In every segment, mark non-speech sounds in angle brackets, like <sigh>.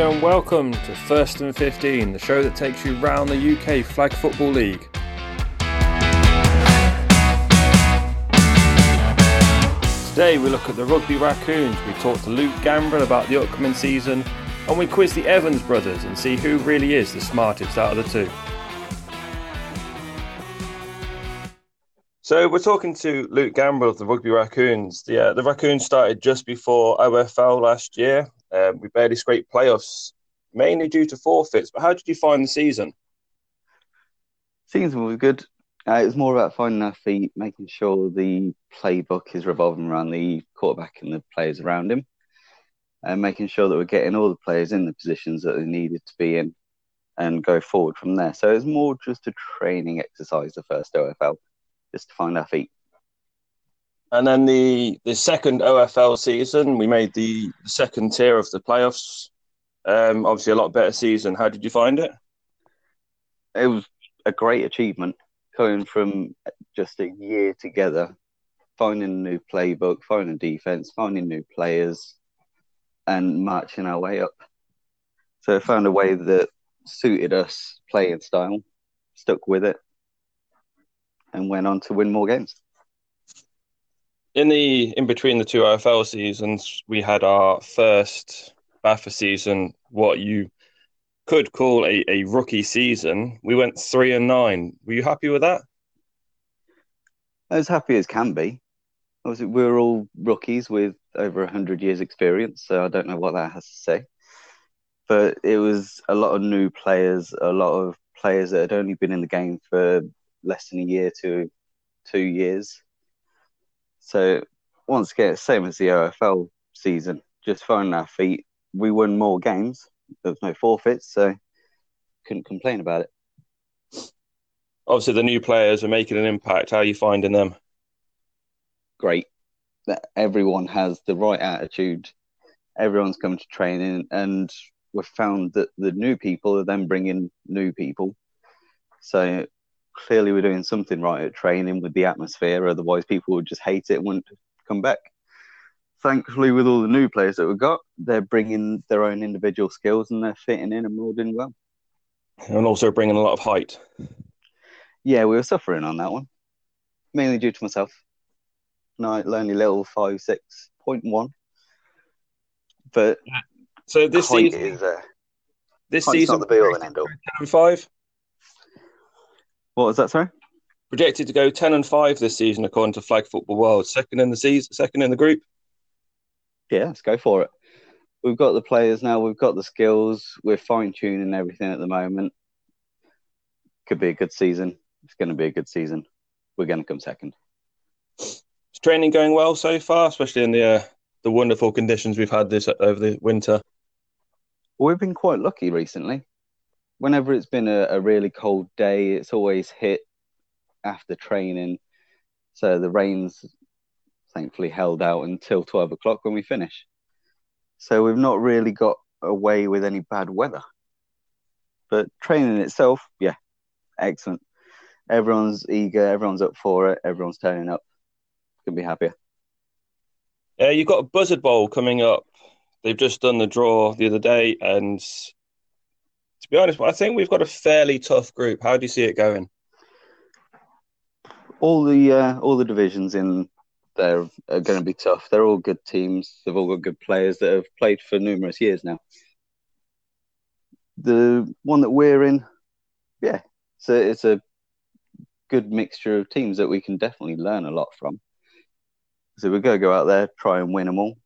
there, and welcome to First and 15, the show that takes you round the UK Flag Football League. Today we look at the Rugby Raccoons, we talk to Luke Gambrill about the upcoming season, and we quiz the Evans brothers and see who really is the smartest out of the two. So we're talking to Luke Gambrill of the Rugby Raccoons. The, uh, the Raccoons started just before OFL last year. Um, we barely scraped playoffs, mainly due to forfeits. But how did you find the season? Season was good. Uh, it was more about finding our feet, making sure the playbook is revolving around the quarterback and the players around him, and making sure that we're getting all the players in the positions that they needed to be in and go forward from there. So it was more just a training exercise, the first OFL, just to find our feet. And then the the second OFL season, we made the second tier of the playoffs. Um, obviously, a lot better season. How did you find it? It was a great achievement coming from just a year together, finding a new playbook, finding defense, finding new players, and marching our way up. So I found a way that suited us playing style, stuck with it, and went on to win more games in the in between the two OFL seasons, we had our first BAFA season, what you could call a, a rookie season. We went three and nine. Were you happy with that? As happy as can be. Obviously, we're all rookies with over hundred years' experience, so I don't know what that has to say. But it was a lot of new players, a lot of players that had only been in the game for less than a year to two years so once again, same as the OFL season, just finding our feet. We won more games. There was no forfeits, so couldn't complain about it. Obviously, the new players are making an impact. How are you finding them? Great. That everyone has the right attitude. Everyone's come to training, and we've found that the new people are then bringing new people. So clearly we're doing something right at training with the atmosphere. Otherwise, people would just hate it and wouldn't come back. Thankfully, with all the new players that we've got, they're bringing their own individual skills and they're fitting in and molding well. And also bringing a lot of height. Yeah, we were suffering on that one, mainly due to myself. No, only little five six point one. But so this season is uh, this season not the be all and end all. Five. What was that, sorry? Projected to go ten and five this season, according to Flag Football World. Second in the season, second in the group. Yeah, let's go for it. We've got the players now. We've got the skills. We're fine tuning everything at the moment. Could be a good season. It's going to be a good season. We're going to come second. Is training going well so far, especially in the uh, the wonderful conditions we've had this over the winter? Well, we've been quite lucky recently whenever it's been a, a really cold day, it's always hit after training. So the rain's thankfully held out until 12 o'clock when we finish. So we've not really got away with any bad weather. But training itself, yeah, excellent. Everyone's eager, everyone's up for it, everyone's turning up. Couldn't be happier. Yeah, you've got a Buzzard Bowl coming up. They've just done the draw the other day, and to be honest, I think we've got a fairly tough group. How do you see it going? All the uh, all the divisions in there are going to be tough. They're all good teams. They've all got good players that have played for numerous years now. The one that we're in, yeah, so it's a good mixture of teams that we can definitely learn a lot from. So we're going to go out there, try and win them all.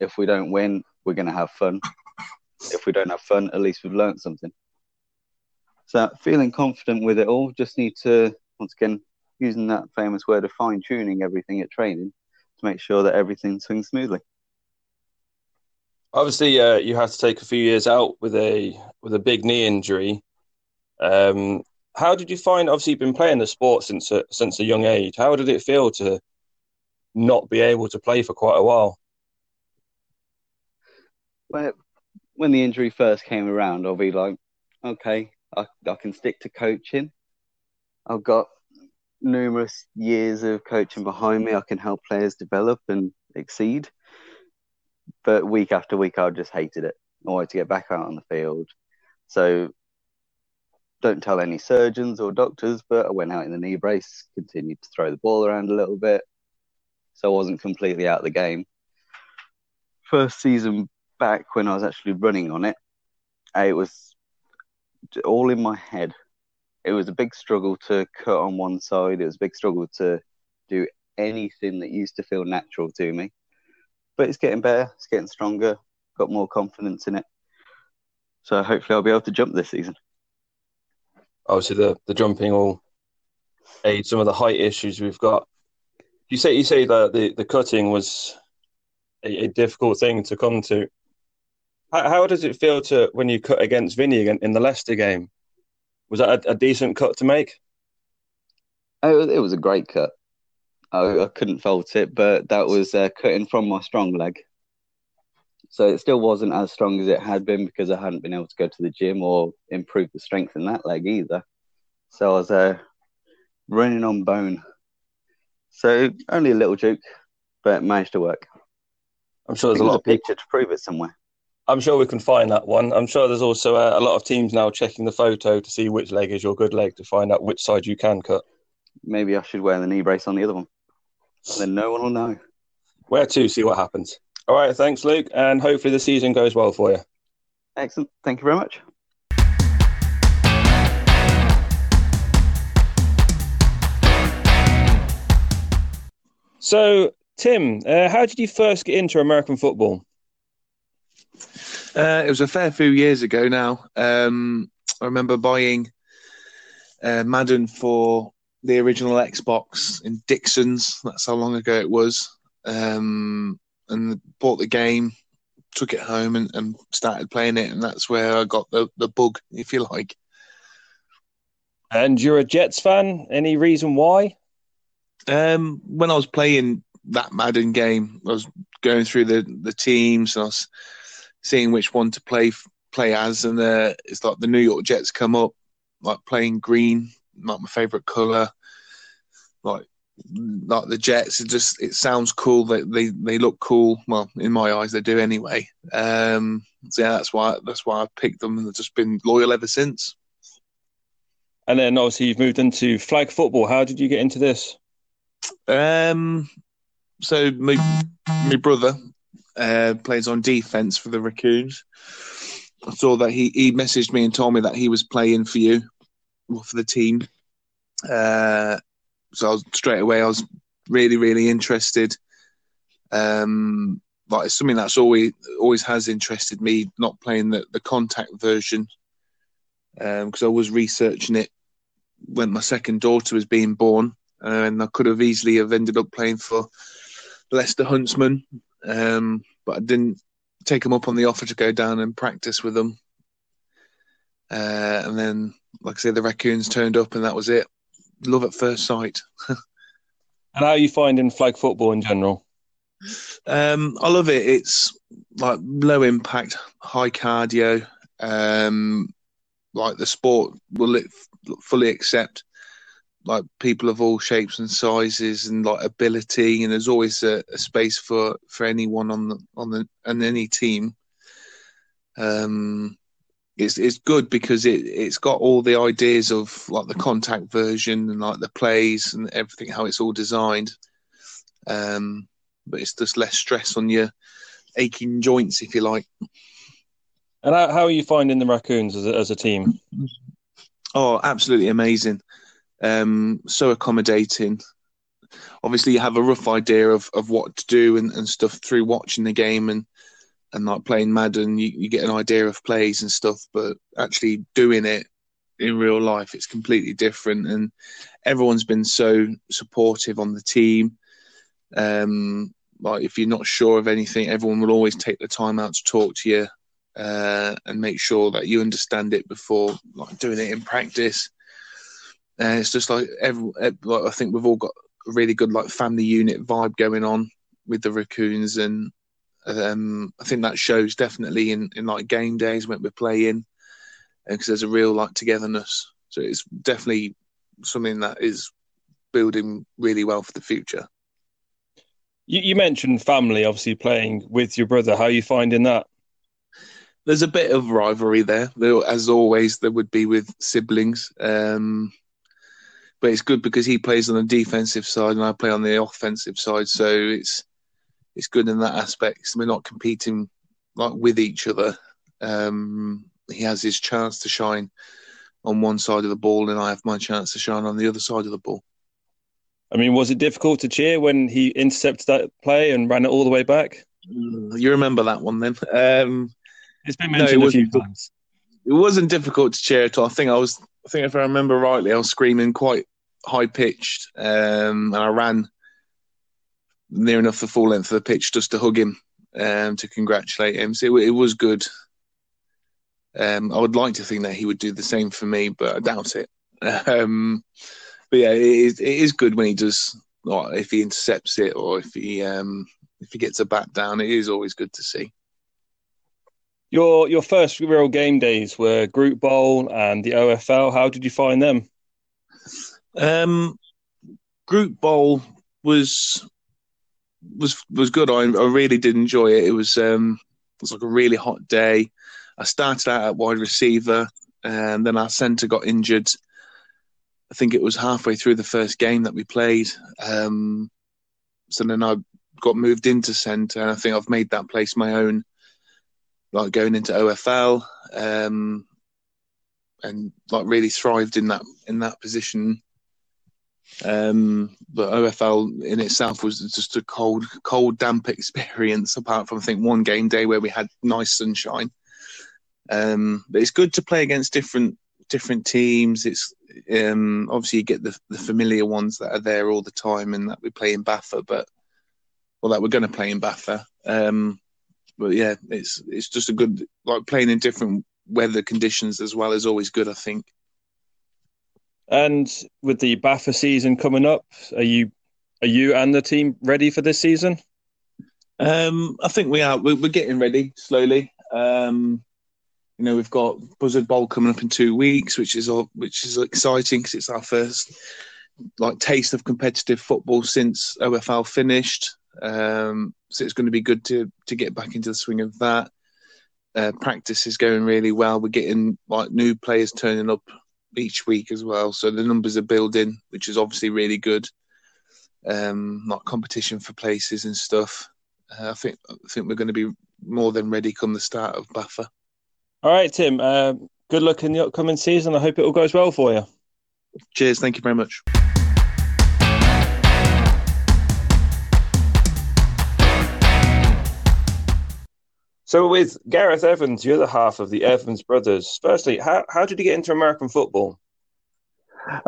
If we don't win, we're going to have fun if we don't have fun, at least we've learned something. So feeling confident with it all, just need to once again using that famous word of fine tuning everything at training to make sure that everything swings smoothly. Obviously, uh, you had to take a few years out with a with a big knee injury. Um, how did you find? Obviously, you've been playing the sport since a, since a young age. How did it feel to not be able to play for quite a while? Well, when the injury first came around, I'll be like, okay, I, I can stick to coaching. I've got numerous years of coaching behind me. I can help players develop and exceed. But week after week, I just hated it. I wanted to get back out on the field. So don't tell any surgeons or doctors, but I went out in the knee brace, continued to throw the ball around a little bit. So I wasn't completely out of the game. First season back when I was actually running on it, uh, it was all in my head. It was a big struggle to cut on one side. It was a big struggle to do anything that used to feel natural to me. But it's getting better. It's getting stronger. Got more confidence in it. So hopefully I'll be able to jump this season. Obviously, the, the jumping will aid some of the height issues we've got. You say you say that the, the cutting was a, a difficult thing to come to. How, how, does it feel to when you cut against Vinny again in the Leicester game? Was that a, a decent cut to make? It was, it was a great cut. I, I couldn't fault it, but that was uh, cutting from my strong leg. So it still wasn't as strong as it had been because I hadn't been able to go to the gym or improve the strength in that leg either. So I was uh, running on bone. So only a little juke, but managed to work. I'm sure there's a lot of picture to prove it somewhere. I'm sure we can find that one. I'm sure there's also a, a, lot of teams now checking the photo to see which leg is your good leg to find out which side you can cut. Maybe I should wear the knee brace on the other one. Then no one will know. Where to see what happens. All right, thanks, Luke, and hopefully the season goes well for you. Excellent. Thank you very much. So, Tim, uh, how did you first get into American football? Uh, it was a fair few years ago now. Um, I remember buying uh, Madden for the original Xbox in Dixon's. That's how long ago it was. Um, and bought the game, took it home, and, and, started playing it. And that's where I got the, the bug, if you like. And you're a Jets fan. Any reason why? Um, when I was playing that Madden game, I was going through the, the teams and I was seeing which one to play play as, and uh, it's like the New York Jets come up, like playing green, not my favorite color. Like like the Jets, it just it sounds cool. They they they look cool. Well, in my eyes, they do anyway. Um, so yeah, that's why that's why I picked them, and I've just been loyal ever since. And then obviously you've moved into flag football. How did you get into this? Um, so my my brother uh, plays on defense for the Raccoons. I saw that he he messaged me and told me that he was playing for you, for the team. Uh, so I was, straight away I was really really interested. Um, like it's something that's always always has interested me. Not playing the, the contact version because um, I was researching it when my second daughter was being born, and I could have easily have ended up playing for Leicester Huntsmen, um, but I didn't take them up on the offer to go down and practice with them. Uh, and then, like I say, the raccoons turned up, and that was it love at first sight. <laughs> and how are you finding flag football in general? Um, I love it. It's like low impact, high cardio. Um, like the sport will it fully accept like people of all shapes and sizes and like ability, and there's always a, a space for for anyone on the on the and any team. Um, it's it's good because it it's got all the ideas of like the contact version and like the plays and everything how it's all designed. Um, but it's just less stress on your aching joints, if you like. And how, how are you finding the raccoons as a, as a team? Oh, absolutely amazing. Um, so accommodating. Obviously, you have a rough idea of, of what to do and, and stuff through watching the game and and like playing Madden, you, you get an idea of plays and stuff, but actually doing it in real life, it's completely different. And everyone's been so supportive on the team. Um, like if you're not sure of anything, everyone will always take the time out to talk to you uh, and make sure that you understand it before like doing it in practice. And it's just like every, like I think we've all got a really good like family unit vibe going on with the raccoons and um, I think that shows definitely in, in like game days when we're playing, because there's a real like togetherness. So it's definitely something that is building really well for the future. You, you mentioned family, obviously playing with your brother. How are you finding that? there's a bit of rivalry there, as always. There would be with siblings, um, but it's good because he plays on the defensive side and I play on the offensive side, so it's it's good in that aspect. So we're not competing like with each other. Um, he has his chance to shine on one side of the ball, and I have my chance to shine on the other side of the ball. I mean, was it difficult to cheer when he intercepted that play and ran it all the way back? Mm, you remember that one then? Um, it's been mentioned no, it a few times. It wasn't difficult to cheer at all. I think I was. I think if I remember rightly, I was screaming quite high pitched, um, and I ran near enough the full length of the pitch just to hug him um, to congratulate him. So it, it was good. Um, I would like to think that he would do the same for me, but I doubt it. <laughs> Um, but yeah, it is, it is good when he does, or if he intercepts it, or if he um, if he gets a bat down. It is always good to see. Your your first real game days were Group Bowl and the OFL. How did you find them? Um, Group Bowl was was was good. I, I really did enjoy it. It was um, it was like a really hot day. I started out at wide receiver, and then our centre got injured. I think it was halfway through the first game that we played. Um, so then I got moved into centre, and I think I've made that place my own. Like going into OFL, um, and like really thrived in that in that position. Um, but OFL in itself was just a cold, cold, damp <laughs> experience. Apart from I think one game day where we had nice sunshine. Um, but it's good to play against different different teams. It's um, obviously you get the, the familiar ones that are there all the time, and that we play in BAFA, but well, that we're going to play in BAFA. Um, but yeah, it's it's just a good like playing in different weather conditions as well is always good. I think. And with the BAFA season coming up, are you are you and the team ready for this season? Um, I think we are. We're, getting ready slowly. Um, you know, we've got Buzzard Bowl coming up in two weeks, which is which is exciting because it's our first like taste of competitive football since OFL finished. Um, so it's going to be good to to get back into the swing of that. Uh, practice is going really well. We're getting like new players turning up each week as well. So the numbers are building, which is obviously really good. Um, not competition for places and stuff. Uh, I think I think we're going to be more than ready come the start of BAFA. All right, Tim. Uh, good luck in the upcoming season. I hope it all goes well for you. Cheers. Thank you very much. So, with Gareth Evans, the other half of the Evans brothers, firstly, how, how did you get into American football?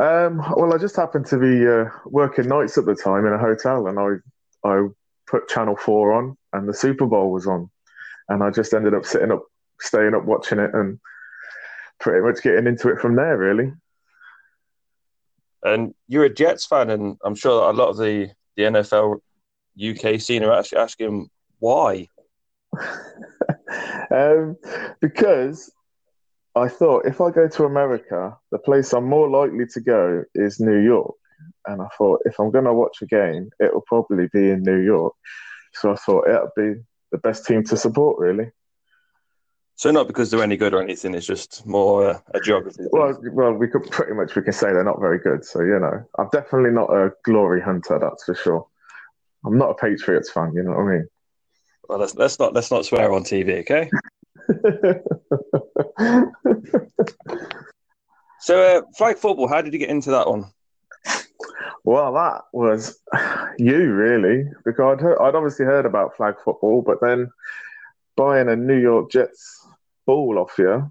Um, well, I just happened to be uh, working nights at the time in a hotel, and I I put Channel Four on, and the Super Bowl was on, and I just ended up sitting up, staying up watching it, and pretty much getting into it from there, really. And you're a Jets fan, and I'm sure a lot of the the NFL UK scene are actually asking why. <laughs> um, because I thought if I go to America, the place I'm more likely to go is New York. And I thought if I'm going to watch a game, it will probably be in New York. So I thought it would be the best team to support, really. So not because they're any good or anything; it's just more uh, a geography. Well, well, we could pretty much we can say they're not very good. So you know, I'm definitely not a glory hunter. That's for sure. I'm not a Patriots fan. You know what I mean? Well, let's let's not let's not swear on TV, okay? <laughs> so, uh, flag football. How did you get into that one? Well, that was you really, because I'd heard, I'd obviously heard about flag football, but then buying a New York Jets ball off you,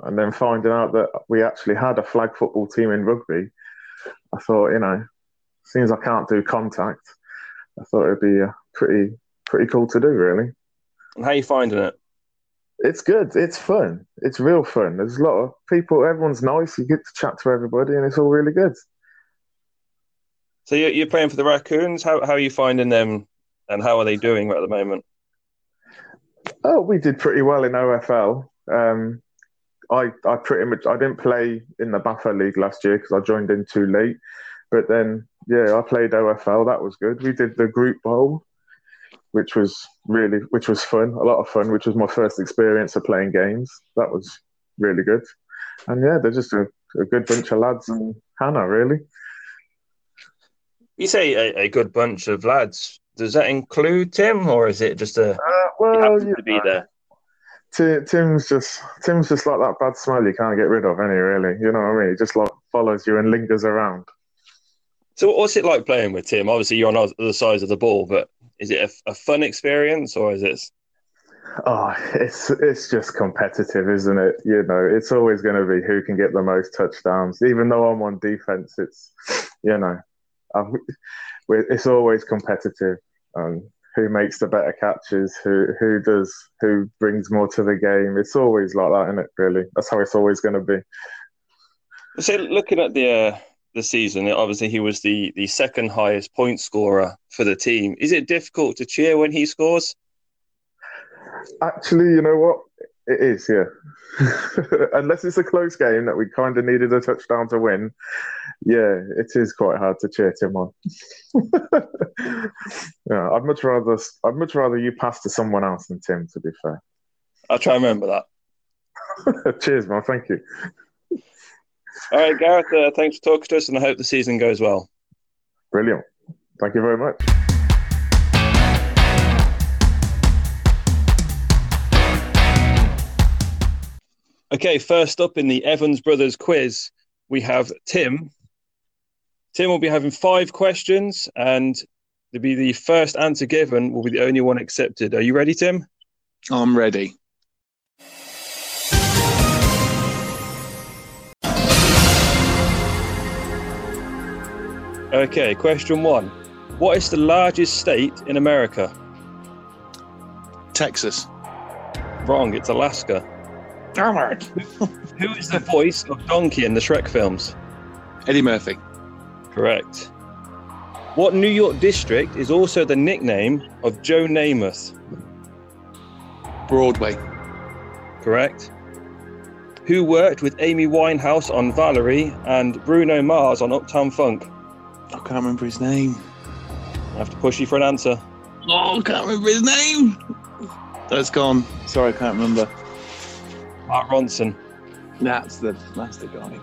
and then finding out that we actually had a flag football team in rugby, I thought, you know, seems I can't do contact, I thought it'd be a pretty pretty cool to do, really. And how are you finding it? It's good. It's fun. It's real fun. There's a lot of people. Everyone's nice. You get to chat to everybody, and it's all really good. So you're playing for the Raccoons. How how are you finding them, and how are they doing at the moment? Oh, we did pretty well in OFL. Um, I I pretty much I didn't play in the BAFA League last year because I joined in too late. But then yeah, I played OFL. That was good. We did the Group Bowl which was really which was fun, a lot of fun, which was my first experience of playing games. That was really good. And yeah, they're just a, a good bunch of lads and Hannah, really. You say a, a good bunch of lads. Does that include Tim, or is it just a Uh, well, happen you to be there? Ti- Tim's just Tim's just like that bad smell you can't get rid of, any really. You know what I mean? He just like follows you and lingers around. So, what's it like playing with Tim? Obviously, you're on the other side of the ball, but is it a, a fun experience, or is it? Oh, it's it's just competitive, isn't it? You know, it's always going to be who can get the most touchdowns. Even though I'm on defense, it's you know, I'm, it's always competitive. Um, who makes the better catches? Who who does? Who brings more to the game? It's always like that, isn't it? Really, that's how it's always going to be. So, looking at the uh, the season, obviously he was the the second highest point scorer for the team. Is it difficult to cheer when he scores? Actually, you know what? It is, yeah. <laughs> Unless it's a close game that we kind of needed a touchdown to win, yeah, it is quite hard to cheer Tim on. <laughs> yeah, I'd much rather I'd much rather you pass to someone else than Tim. To be fair. I'll try and remember that. <laughs> Cheers, man. Thank you. All right, Gareth. Uh, thanks for talking to us, and I hope the season goes well. Brilliant. Thank you very much. Okay, first up in the Evans Brothers quiz, we have Tim. Tim will be having five questions, and to be the first answer given will be the only one accepted. Are you ready, Tim? I'm ready. Okay, question one. What is the largest state in America? Texas. Wrong, it's Alaska. Damn it. <laughs> Who is the voice of Donkey in the Shrek films? Eddie Murphy. Correct. What New York district is also the nickname of Joe Namath? Broadway. Correct. Who worked with Amy Winehouse on Valerie and Bruno Mars on Uptown Funk? I can't remember his name. I have to push you for an answer. Oh, I can't remember his name. That's gone. Sorry, I can't remember. Mark Ronson. That's the that's the guy.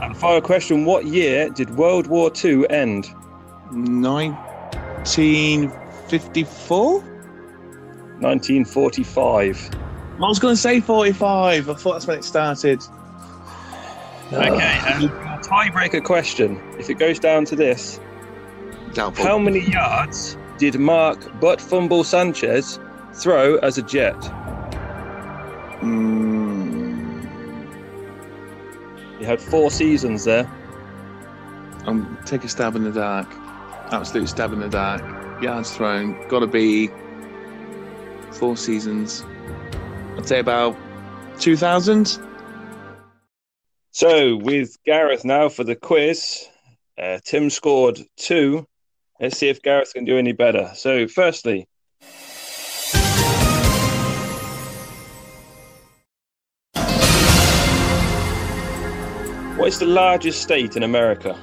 And final question What year did World War II end? 1954? 1945. I was going to say 45. I thought that's when it started. Uh, okay, uh, and your tiebreaker question. If it goes down to this, Doubtful. how many yards did Mark Butt Fumble Sanchez throw as a jet? Mm, He had four seasons there. I'm take a stab in the dark. Absolute stab in the dark. Yards thrown. Got to be four seasons. I'd say about 2000. So, with Gareth now for the quiz, uh, Tim scored two. Let's see if Gareth can do any better. So, firstly, what is the largest state in America?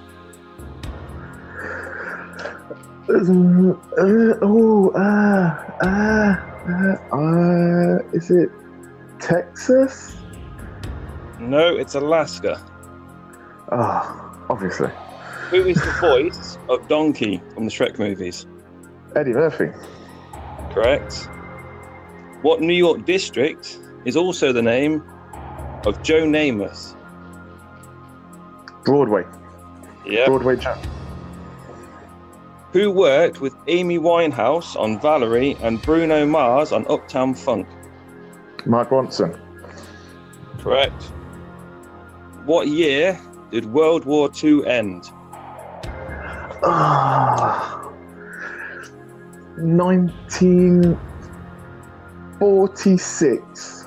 Uh, uh, oh, uh, uh, uh, uh, is it Texas? No, it's Alaska. Oh, obviously. Who is the voice of Donkey from the Shrek movies? Eddie Murphy. Correct. What New York district is also the name of Joe Namath? Broadway. Yeah. Broadway Joe. Who worked with Amy Winehouse on Valerie and Bruno Mars on Uptown Funk? Mark Ronson. Correct. What year did World War II end? Ah, 1946.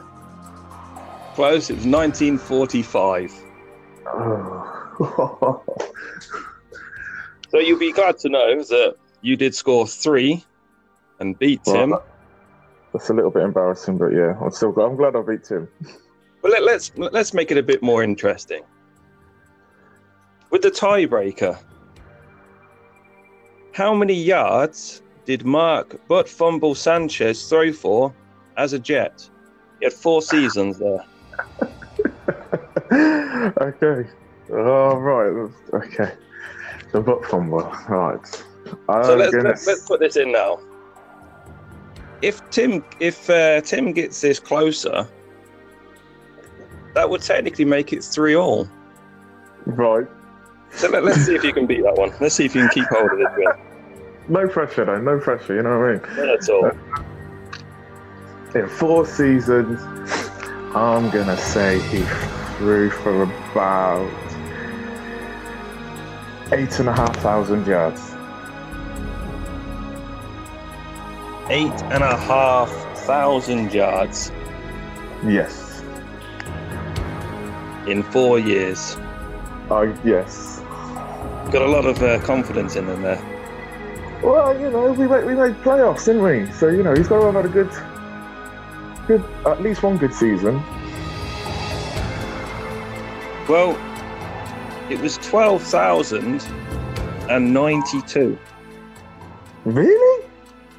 Close, it was 1945. Oh. So you'll be glad to know that you did score three and beat Well, Tim. that- That's a little bit embarrassing, but yeah, I'm still glad. I'm glad I beat Tim. But let, let's let's make it a bit more interesting. With the tiebreaker, how many yards did Mark Butt Fumble Sanchez throw for as a Jet? He had four seasons there. <laughs> okay. Oh, right. Okay. The butt fumble. Right. I'm So let's, gonna let's, let's put this in now. If Tim if uh, Tim gets this closer, that would technically make it three all. Right. So let, let's see if you can beat that one. Let's see if you can keep hold of this win. No pressure, though. No pressure. You know what I mean? Not at all. <laughs> In four seasons, I'm gonna say he threw for about eight and a half thousand yards. Eight and a half thousand yards Yes. In four years. Uh, yes. Got a lot of uh, confidence in him there. Well, you know, we made we made playoffs, didn't we? So you know, he's got to have had a good, good, at least one good season. Well, it was twelve thousand and ninety-two. Really?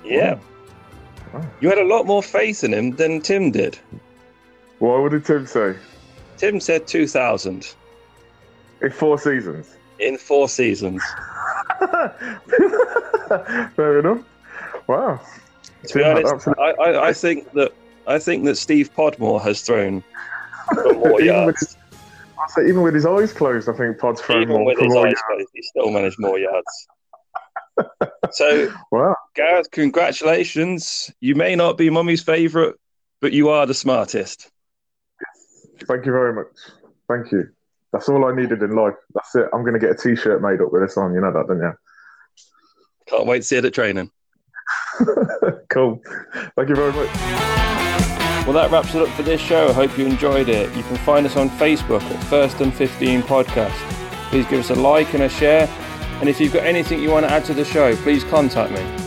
Yeah. Wow. You had a lot more faith in him than Tim did. What did Tim say? Tim said 2,000 In four seasons. in four seasons. <laughs> Fair enough. Wow. To be honest, I, I, I think that I think that Steve Podmore has thrown <laughs> more Even with yards. I say even with his eyes closed, I think Pod's thrown Even more. with his more eyes closed, he still managed more yards. <laughs> so, Wow. Gareth, congratulations. You may not be Mummy's favourite, but you are the smartest. Thank you very much. Thank you. That's all I needed in life. That's it. I'm going to get a T-shirt made up with this on. You know that, don't you? Can't wait to see it at training. <laughs> cool. Thank you very much. Well, that wraps it up for this show. I hope you enjoyed it. You can find us on Facebook at First and 15 Podcast. Please give us a like and a share. And if you've got anything you want to add to the show, please contact me.